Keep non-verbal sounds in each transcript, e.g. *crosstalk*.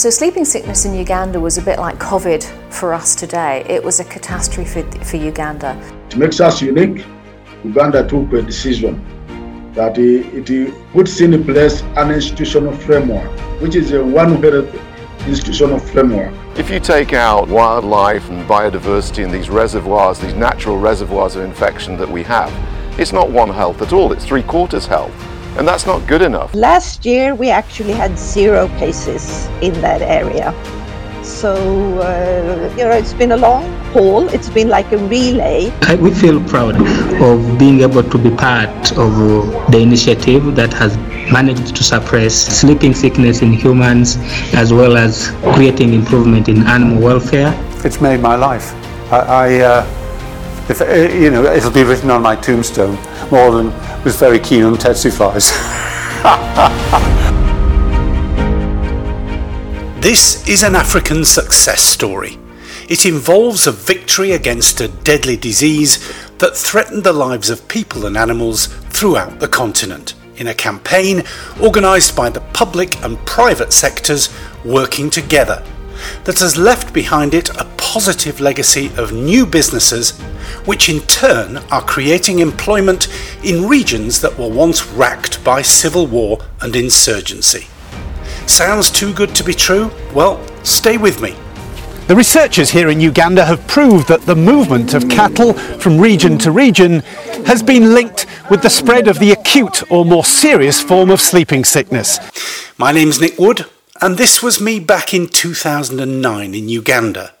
So, sleeping sickness in Uganda was a bit like COVID for us today. It was a catastrophe for, for Uganda. It makes us unique. Uganda took a decision that it, it puts in place an institutional framework, which is a one health institutional framework. If you take out wildlife and biodiversity and these reservoirs, these natural reservoirs of infection that we have, it's not one health at all, it's three quarters health. And that's not good enough. Last year, we actually had zero cases in that area. So, uh, you know, it's been a long haul. It's been like a relay. I, we feel proud of being able to be part of the initiative that has managed to suppress sleeping sickness in humans as well as creating improvement in animal welfare. It's made my life. I, I uh, if, uh, you know, it'll be written on my tombstone. Maudlin was very keen on tsetse flies. *laughs* this is an African success story. It involves a victory against a deadly disease that threatened the lives of people and animals throughout the continent in a campaign organised by the public and private sectors working together that has left behind it a positive legacy of new businesses, which in turn are creating employment in regions that were once racked by civil war and insurgency. Sounds too good to be true? Well, stay with me. The researchers here in Uganda have proved that the movement of cattle from region to region has been linked with the spread of the acute or more serious form of sleeping sickness. My name's Nick Wood and this was me back in 2009 in Uganda,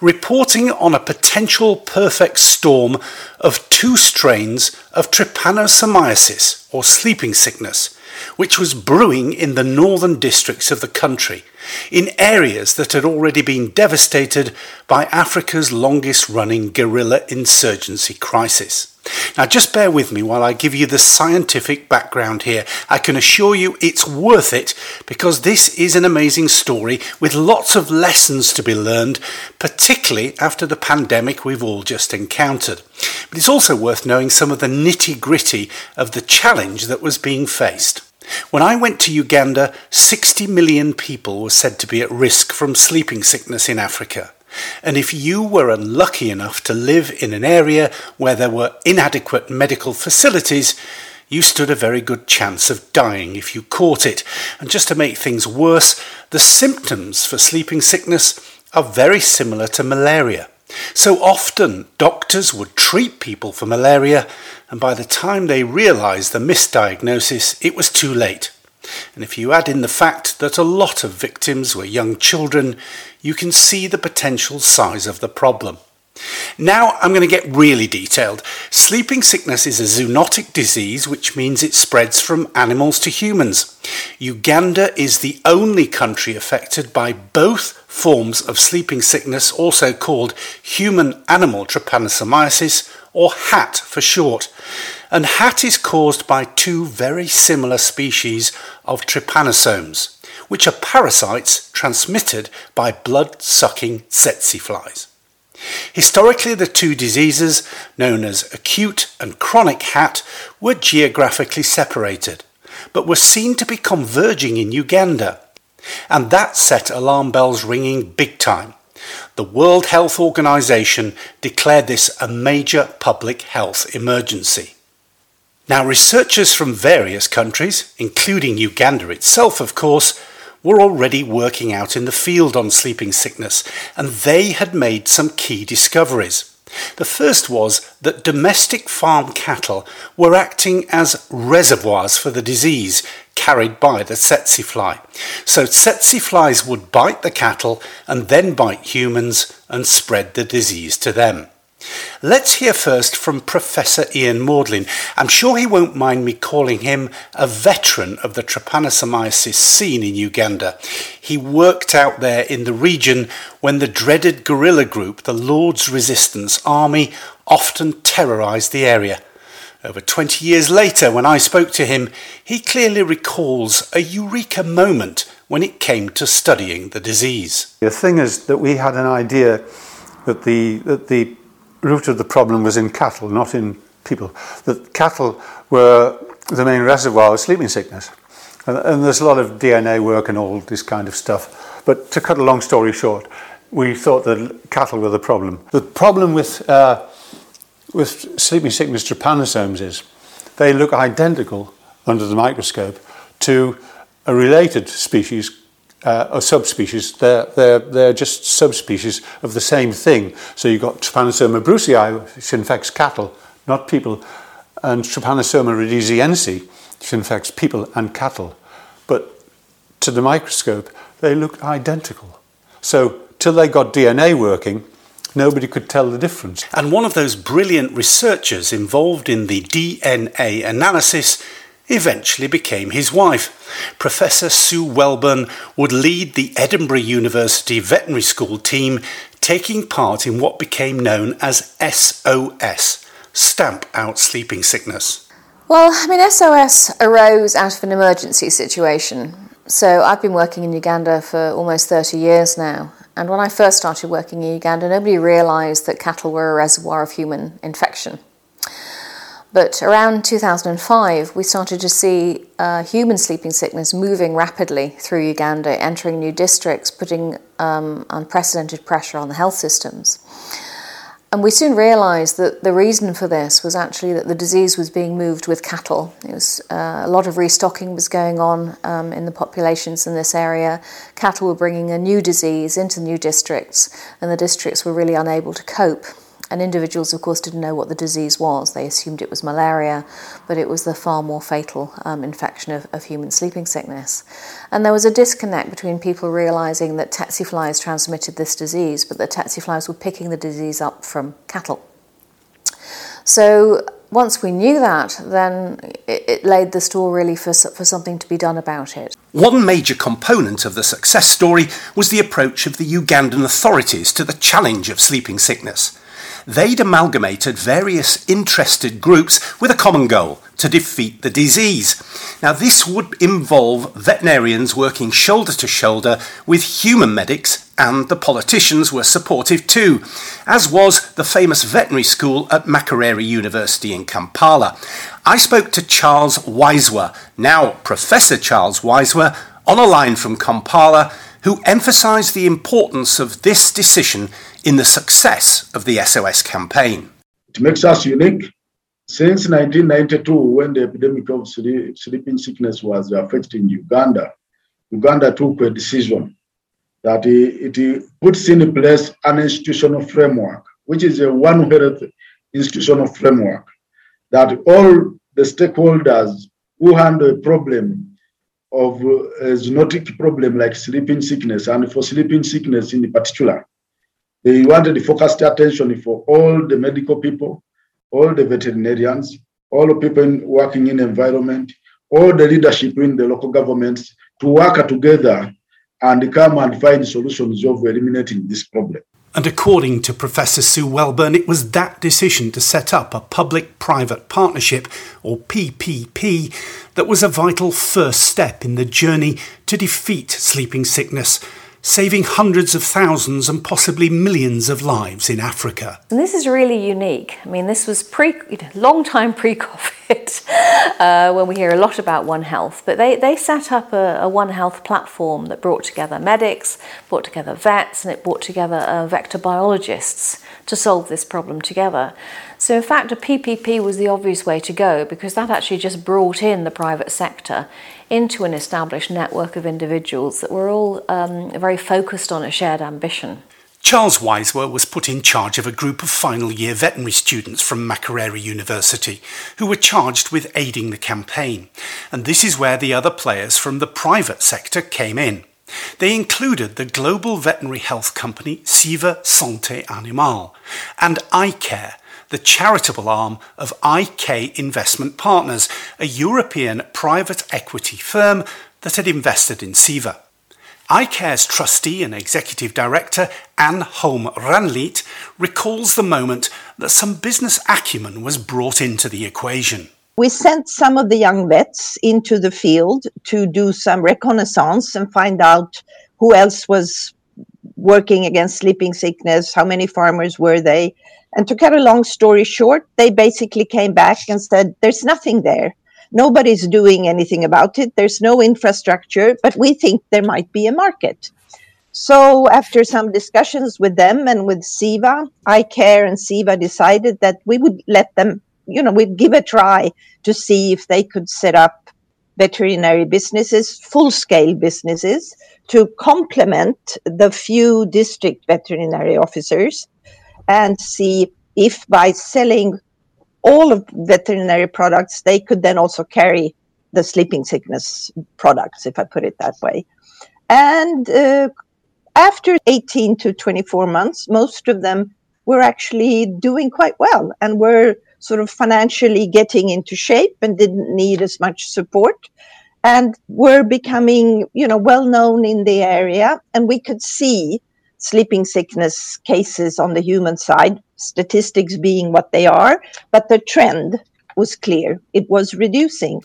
reporting on a potential perfect storm of two strains of trypanosomiasis, or sleeping sickness, which was brewing in the northern districts of the country, in areas that had already been devastated by Africa's longest running guerrilla insurgency crisis. Now, just bear with me while I give you the scientific background here. I can assure you it's worth it because this is an amazing story with lots of lessons to be learned, particularly after the pandemic we've all just encountered. But it's also worth knowing some of the nitty gritty of the challenge that was being faced. When I went to Uganda, 60 million people were said to be at risk from sleeping sickness in Africa. And if you were unlucky enough to live in an area where there were inadequate medical facilities, you stood a very good chance of dying if you caught it. And just to make things worse, the symptoms for sleeping sickness are very similar to malaria. So often, doctors would treat people for malaria, and by the time they realised the misdiagnosis, it was too late. And if you add in the fact that a lot of victims were young children, you can see the potential size of the problem. Now I'm going to get really detailed. Sleeping sickness is a zoonotic disease, which means it spreads from animals to humans. Uganda is the only country affected by both forms of sleeping sickness, also called human animal trypanosomiasis, or HAT for short and HAT is caused by two very similar species of trypanosomes, which are parasites transmitted by blood sucking tsetse flies. Historically, the two diseases, known as acute and chronic HAT, were geographically separated, but were seen to be converging in Uganda, and that set alarm bells ringing big time. The World Health Organization declared this a major public health emergency. Now, researchers from various countries, including Uganda itself, of course, were already working out in the field on sleeping sickness, and they had made some key discoveries. The first was that domestic farm cattle were acting as reservoirs for the disease carried by the tsetse fly. So tsetse flies would bite the cattle and then bite humans and spread the disease to them. Let's hear first from Professor Ian Maudlin. I'm sure he won't mind me calling him a veteran of the trypanosomiasis scene in Uganda. He worked out there in the region when the dreaded guerrilla group, the Lord's Resistance Army, often terrorized the area. Over 20 years later, when I spoke to him, he clearly recalls a eureka moment when it came to studying the disease. The thing is that we had an idea that the, that the root of the problem was in cattle, not in people. That cattle were the main reservoir of sleeping sickness. And, and there's a lot of DNA work and all this kind of stuff. But to cut a long story short, we thought that cattle were the problem. The problem with, uh, with sleeping sickness trypanosomes is they look identical under the microscope to a related species uh, or subspecies. They're, they're, they're just subspecies of the same thing. So you've got Trypanosoma brucei, which infects cattle, not people, and Trypanosoma rhodesiense, which infects people and cattle. But to the microscope, they look identical. So till they got DNA working, nobody could tell the difference. And one of those brilliant researchers involved in the DNA analysis eventually became his wife. Professor Sue Welburn would lead the Edinburgh University Veterinary School team, taking part in what became known as SOS Stamp Out Sleeping Sickness. Well, I mean, SOS arose out of an emergency situation. So I've been working in Uganda for almost 30 years now. And when I first started working in Uganda, nobody realised that cattle were a reservoir of human infection. But around 2005, we started to see uh, human sleeping sickness moving rapidly through Uganda, entering new districts, putting um, unprecedented pressure on the health systems. And we soon realised that the reason for this was actually that the disease was being moved with cattle. It was uh, a lot of restocking was going on um, in the populations in this area. Cattle were bringing a new disease into new districts, and the districts were really unable to cope. And individuals, of course, didn't know what the disease was. They assumed it was malaria, but it was the far more fatal um, infection of, of, human sleeping sickness. And there was a disconnect between people realizing that tsetse flies transmitted this disease, but that tsetse flies were picking the disease up from cattle. So once we knew that, then it, it laid the store really for, for something to be done about it. One major component of the success story was the approach of the Ugandan authorities to the challenge of sleeping sickness they'd amalgamated various interested groups with a common goal to defeat the disease. Now, this would involve veterinarians working shoulder to shoulder with human medics, and the politicians were supportive too, as was the famous veterinary school at Makerere University in Kampala. I spoke to Charles Waiswa, now Professor Charles Waiswa, on a line from Kampala, who emphasised the importance of this decision in the success of the SOS campaign. It makes us unique. Since 1992, when the epidemic of sleeping sickness was affecting Uganda, Uganda took a decision that it, puts in place an institutional framework, which is a One Health institutional framework, that all the stakeholders who handle a problem of a zoonotic problem like sleeping sickness, and for sleeping sickness in particular, they wanted focused attention for all the medical people, all the veterinarians, all the people in, working in environment, all the leadership in the local governments to work together and come and find solutions of eliminating this problem. And according to Professor Sue Welburn, it was that decision to set up a public private partnership, or PPP, that was a vital first step in the journey to defeat sleeping sickness saving hundreds of thousands and possibly millions of lives in Africa. And this is really unique. I mean, this was pre, long time pre-COVID, uh, when we hear a lot about One Health. But they, they set up a, a, One Health platform that brought together medics, brought together vets, and it brought together uh, vector biologists to solve this problem together. So, in fact, a PPP was the obvious way to go because that actually just brought in the private sector into an established network of individuals that were all um, very focused on a shared ambition. Charles Waiswa was put in charge of a group of final year veterinary students from Makerere University who were charged with aiding the campaign. And this is where the other players from the private sector came in. They included the global veterinary health company Ceva Santé Animal and iCare, the charitable arm of IK Investment Partners, a European private equity firm that had invested in Ceva. iCare's trustee and executive director, Anne Holm Rannaleet, recalls the moment that some business acumen was brought into the equation. We sent some of the young vets into the field to do some reconnaissance and find out who else was working against sleeping sickness, how many farmers were they, and to cut a long story short, they basically came back and said, There's nothing there. Nobody's doing anything about it. There's no infrastructure, but we think there might be a market. So, after some discussions with them and with Ceva, iCare and Ceva decided that we would let them, you know, we'd give a try to see if they could set up veterinary businesses, full scale businesses, to complement the few district veterinary officers and see if by selling all of veterinary products, they could then also carry the sleeping sickness products, if I put it that way. And uh, after 18 to 24 months, most of them were actually doing quite well and were sort of financially getting into shape and didn't need as much support and were becoming, you know, well known in the area. And we could see sleeping sickness cases on the human side, statistics being what they are, but the trend was clear. It was reducing.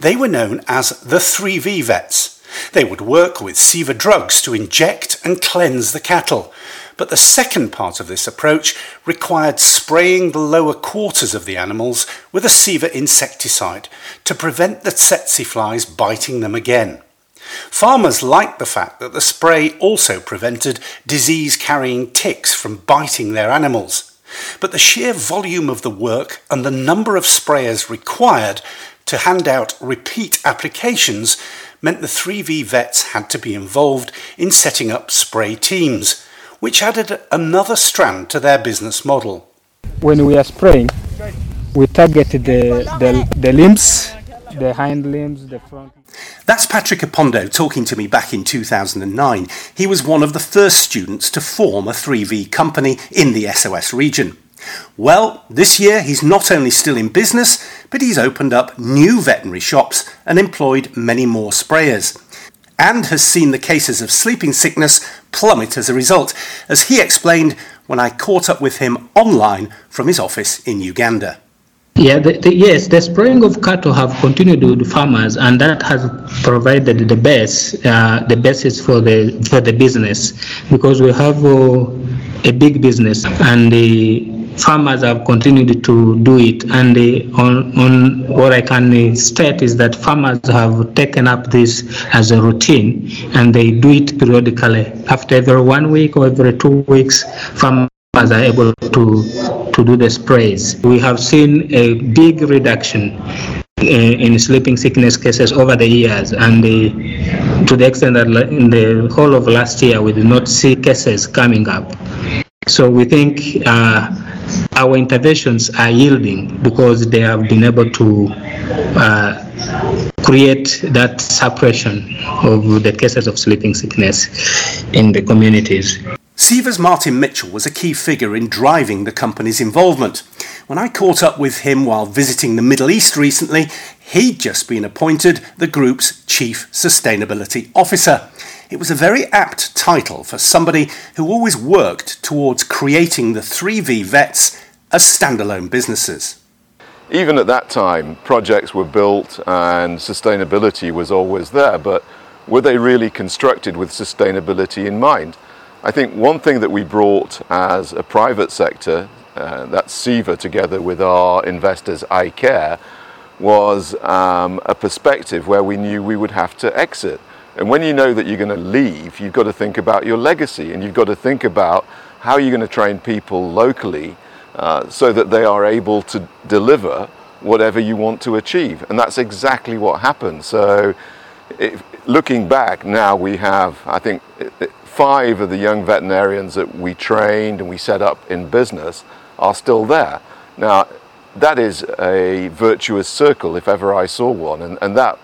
They were known as the 3V vets they would work with Ceva drugs to inject and cleanse the cattle. But the second part of this approach required spraying the lower quarters of the animals with a Ceva insecticide to prevent the tsetse flies biting them again. Farmers liked the fact that the spray also prevented disease carrying ticks from biting their animals. But the sheer volume of the work and the number of sprayers required to hand out repeat applications meant the 3V vets had to be involved in setting up spray teams, which added another strand to their business model. When we are spraying, we target the, the, the limbs, the hind limbs, the front. That's Patrick Apondo talking to me back in 2009. He was one of the first students to form a 3V company in the SOS region. Well, this year he's not only still in business, but he's opened up new veterinary shops and employed many more sprayers. And has seen the cases of sleeping sickness plummet as a result, as he explained when I caught up with him online from his office in Uganda. Yeah, the, the, yes, the spraying of cattle have continued with farmers, and that has provided the base, uh, the basis for the for the business, because we have uh, a big business, and the farmers have continued to do it. And uh, on, on what I can state is that farmers have taken up this as a routine and they do it periodically. After every one week or every two weeks, farmers are able to, to do the sprays. We have seen a big reduction uh, in sleeping sickness cases over the years, and the, to the extent that in the whole of last year we did not see cases coming up. So we think uh, our interventions are yielding because they have been able to uh, create that suppression of the cases of sleeping sickness in the communities. Ceva's Martin Mitchell was a key figure in driving the company's involvement. When I caught up with him while visiting the Middle East recently, he'd just been appointed the group's Chief Sustainability Officer. It was a very apt title for somebody who always worked towards creating the 3V vets as standalone businesses. Even at that time, projects were built and sustainability was always there, but were they really constructed with sustainability in mind? I think one thing that we brought as a private sector, uh, that's Ceva together with our investors iCare, was um, a perspective where we knew we would have to exit. And when you know that you're going to leave, you've got to think about your legacy and you've got to think about how you're going to train people locally uh, so that they are able to deliver whatever you want to achieve. And that's exactly what happened. So, if, looking back now, we have, I think, five of the young veterinarians that we trained and we set up in business are still there. Now, that is a virtuous circle if ever I saw one, and, and that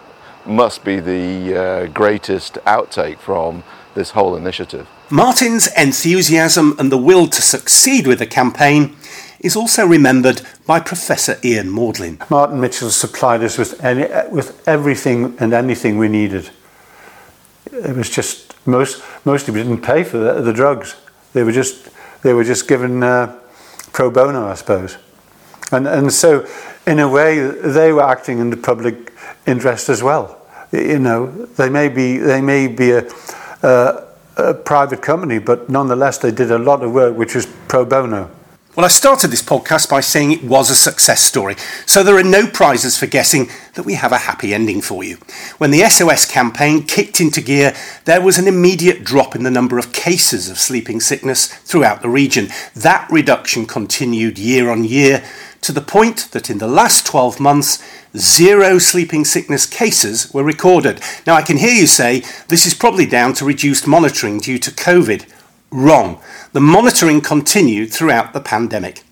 must be the uh, greatest outtake from this whole initiative. Martin's enthusiasm and the will to succeed with the campaign is also remembered by Professor Ian Maudlin. Martin Mitchell supplied us with, any, with everything and anything we needed. It was just most mostly we didn't pay for the, the drugs. They were just they were just given uh, pro bono, I suppose. And and so in a way they were acting in the public interest as well. You know, they may be they may be a, a, a private company, but nonetheless they did a lot of work which was pro bono. Well, I started this podcast by saying it was a success story, so there are no prizes for guessing that we have a happy ending for you. When the SOS campaign kicked into gear, there was an immediate drop in the number of cases of sleeping sickness throughout the region. That reduction continued year on year to the point that in the last 12 months, zero sleeping sickness cases were recorded. Now, I can hear you say this is probably down to reduced monitoring due to COVID. Wrong. The monitoring continued throughout the pandemic.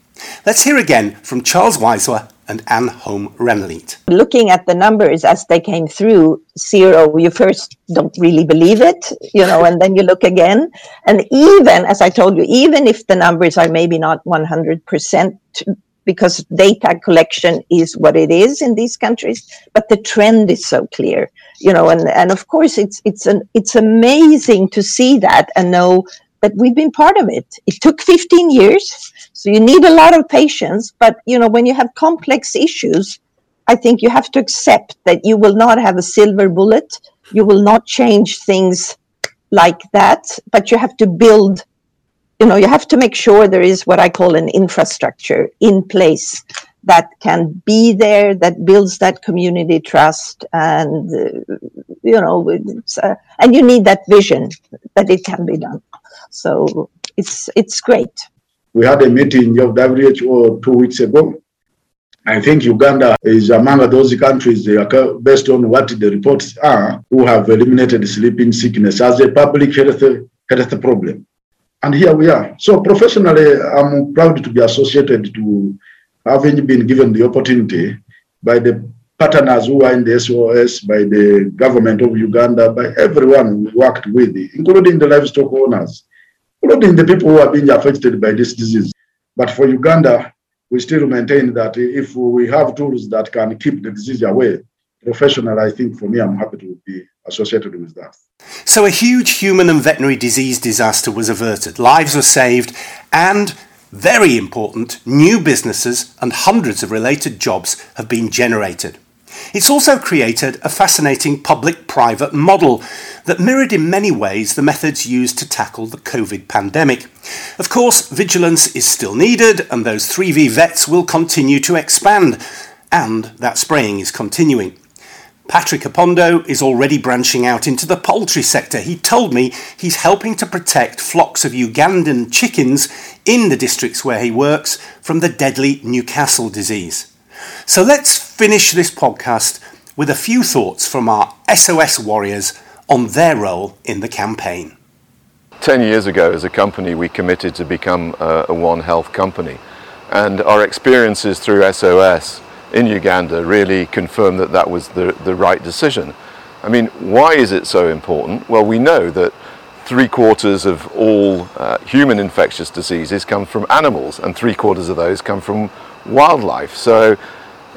Let's hear again from Charles Waiswa and Anne Holm Rannaleet. Looking at the numbers as they came through, zero, you first don't really believe it, you know, and then you look again. And even, as I told you, even if the numbers are maybe not 100%, because data collection is what it is in these countries, but the trend is so clear, you know, and, and of course it's, it's an, it's amazing to see that and know but we've been part of it. It took 15 years, so you need a lot of patience. But you know, when you have complex issues, I think you have to accept that you will not have a silver bullet. You will not change things like that, but you have to build. You know, you have to make sure there is what I call an infrastructure in place that can be there, that builds that community trust, and uh, you know, uh, and you need that vision that it can be done. So it's it's great. We had a meeting of WHO two weeks ago. I think Uganda is among those countries, based on what the reports are, who have eliminated sleeping sickness as a public health, health problem. And here we are. So professionally, I'm proud to be associated to having been given the opportunity by the partners who are in the SOS, by the government of Uganda, by everyone we worked with, including the livestock owners, including the people who are being affected by this disease. But for Uganda, we still maintain that if we have tools that can keep the disease away, professional, I think for me, I'm happy to be associated with that. So, a huge human and veterinary disease disaster was averted, lives were saved, and very important, new businesses and hundreds of related jobs have been generated. It's also created a fascinating public private model that mirrored in many ways the methods used to tackle the COVID pandemic. Of course, vigilance is still needed, and those 3V vets will continue to expand, and that spraying is continuing. Patrick Apondo is already branching out into the poultry sector. He told me he's helping to protect flocks of Ugandan chickens in the districts where he works from the deadly Newcastle disease. So let's finish this podcast with a few thoughts from our SOS warriors on their role in the campaign. 10 years ago, as a company, we committed to become a, a One Health company. And our experiences through SOS in Uganda really confirmed that that was the, the right decision. I mean, why is it so important? Well, we know that three quarters of all uh, human infectious diseases come from animals, and three quarters of those come from wildlife. So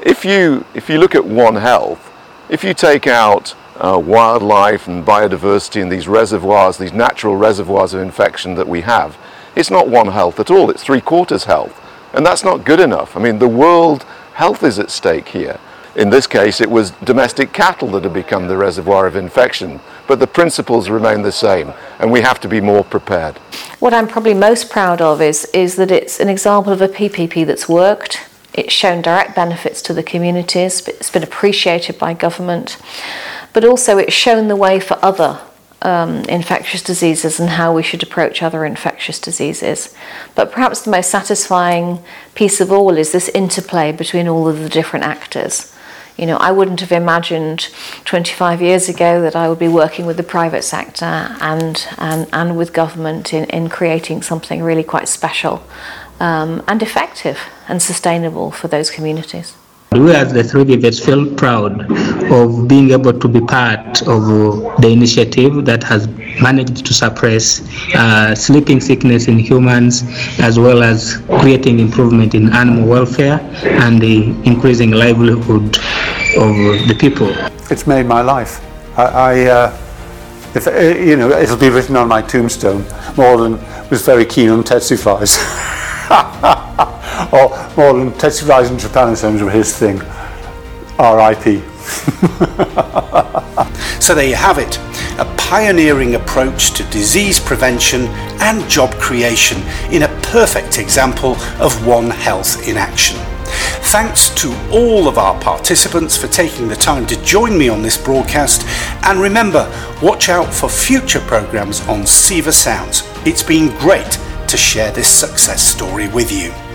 if you, if you look at One Health, if you take out uh, wildlife and biodiversity and these reservoirs, these natural reservoirs of infection that we have, it's not One Health at all, it's three quarters health. And that's not good enough. I mean, the world health is at stake here. In this case, it was domestic cattle that had become the reservoir of infection, but the principles remain the same, and we have to be more prepared. What I'm probably most proud of is, is that it's an example of a PPP that's worked, it's shown direct benefits to the communities, it's been appreciated by government, but also it's shown the way for other um, infectious diseases and how we should approach other infectious diseases. But perhaps the most satisfying piece of all is this interplay between all of the different actors. You know, I wouldn't have imagined 25 years ago that I would be working with the private sector and, and, and with government in, in creating something really quite special um, and effective and sustainable for those communities. We as the 3V vets feel proud of being able to be part of the initiative that has managed to suppress uh, sleeping sickness in humans as well as creating improvement in animal welfare and the increasing livelihood of the people. It's made my life. I, I uh, if, uh, you know, it'll be written on my tombstone. Maudlin was very keen on tsetse *laughs* or more than testifies and trypanosomes were his thing. R.I.P. *laughs* so there you have it, a pioneering approach to disease prevention and job creation in a perfect example of One Health in action. Thanks to all of our participants for taking the time to join me on this broadcast. And remember, watch out for future programs on Ceva Sounds. It's been great to share this success story with you.